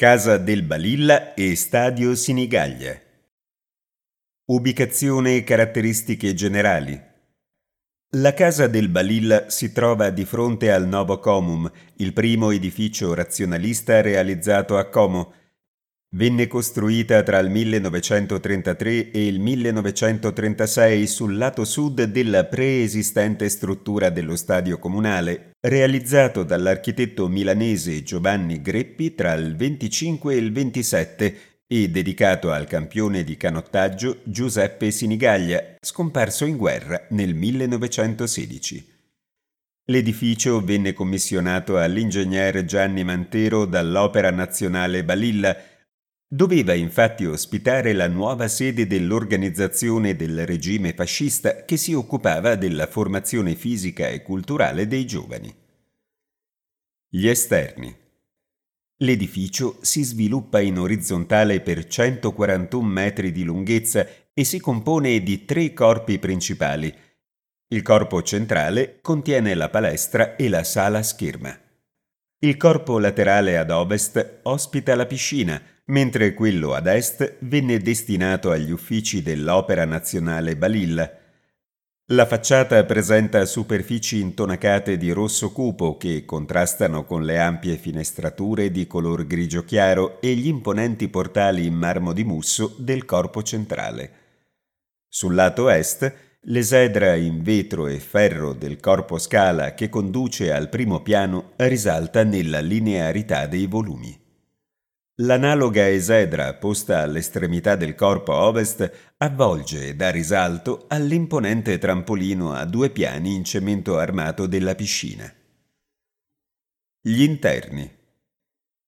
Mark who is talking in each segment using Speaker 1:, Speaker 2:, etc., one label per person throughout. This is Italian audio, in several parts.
Speaker 1: Casa del Balilla e Stadio Sinigaglia. Ubicazione e caratteristiche generali. La Casa del Balilla si trova di fronte al Novo Comum, il primo edificio razionalista realizzato a Como, Venne costruita tra il 1933 e il 1936 sul lato sud della preesistente struttura dello stadio comunale, realizzato dall'architetto milanese Giovanni Greppi tra il 25 e il 27 e dedicato al campione di canottaggio Giuseppe Sinigaglia, scomparso in guerra nel 1916. L'edificio venne commissionato all'ingegner Gianni Mantero dall'Opera Nazionale Balilla, Doveva infatti ospitare la nuova sede dell'organizzazione del regime fascista che si occupava della formazione fisica e culturale dei giovani. Gli esterni. L'edificio si sviluppa in orizzontale per 141 metri di lunghezza e si compone di tre corpi principali. Il corpo centrale contiene la palestra e la sala scherma. Il corpo laterale ad ovest ospita la piscina, mentre quello ad est venne destinato agli uffici dell'Opera Nazionale Balilla. La facciata presenta superfici intonacate di rosso cupo che contrastano con le ampie finestrature di color grigio chiaro e gli imponenti portali in marmo di musso del corpo centrale. Sul lato est, l'esedra in vetro e ferro del corpo scala che conduce al primo piano risalta nella linearità dei volumi. L'analoga esedra posta all'estremità del corpo ovest avvolge e dà risalto all'imponente trampolino a due piani in cemento armato della piscina. Gli interni.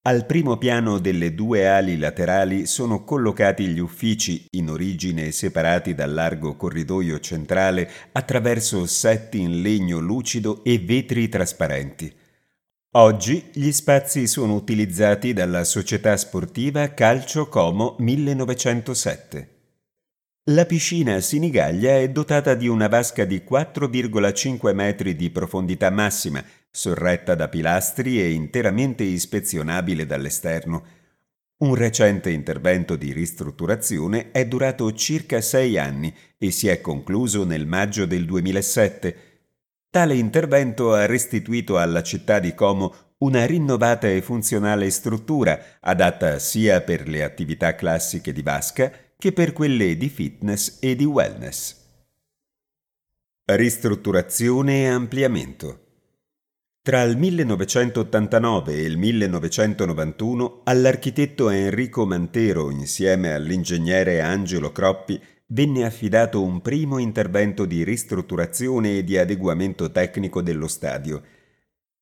Speaker 1: Al primo piano delle due ali laterali sono collocati gli uffici, in origine separati dal largo corridoio centrale attraverso setti in legno lucido e vetri trasparenti. Oggi gli spazi sono utilizzati dalla società sportiva Calcio Como 1907. La piscina Sinigaglia è dotata di una vasca di 4,5 metri di profondità massima, sorretta da pilastri e interamente ispezionabile dall'esterno. Un recente intervento di ristrutturazione è durato circa sei anni e si è concluso nel maggio del 2007 Tale intervento ha restituito alla città di Como una rinnovata e funzionale struttura adatta sia per le attività classiche di vasca che per quelle di fitness e di wellness. Ristrutturazione e ampliamento. Tra il 1989 e il 1991 all'architetto Enrico Mantero insieme all'ingegnere Angelo Croppi venne affidato un primo intervento di ristrutturazione e di adeguamento tecnico dello stadio.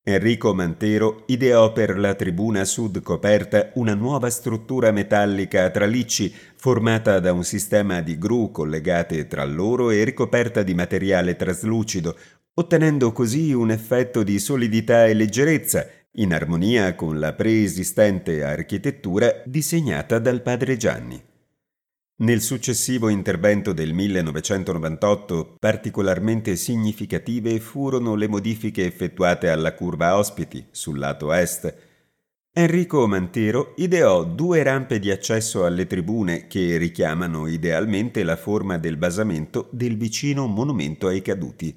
Speaker 1: Enrico Mantero ideò per la tribuna sud coperta una nuova struttura metallica a tralicci formata da un sistema di gru collegate tra loro e ricoperta di materiale traslucido, ottenendo così un effetto di solidità e leggerezza, in armonia con la preesistente architettura disegnata dal padre Gianni. Nel successivo intervento del 1998 particolarmente significative furono le modifiche effettuate alla curva ospiti sul lato est. Enrico Mantero ideò due rampe di accesso alle tribune che richiamano idealmente la forma del basamento del vicino monumento ai caduti.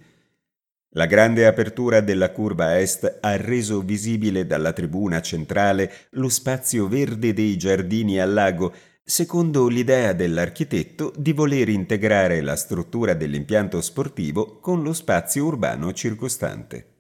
Speaker 1: La grande apertura della curva est ha reso visibile dalla tribuna centrale lo spazio verde dei giardini al lago secondo l'idea dell'architetto di voler integrare la struttura dell'impianto sportivo con lo spazio urbano circostante.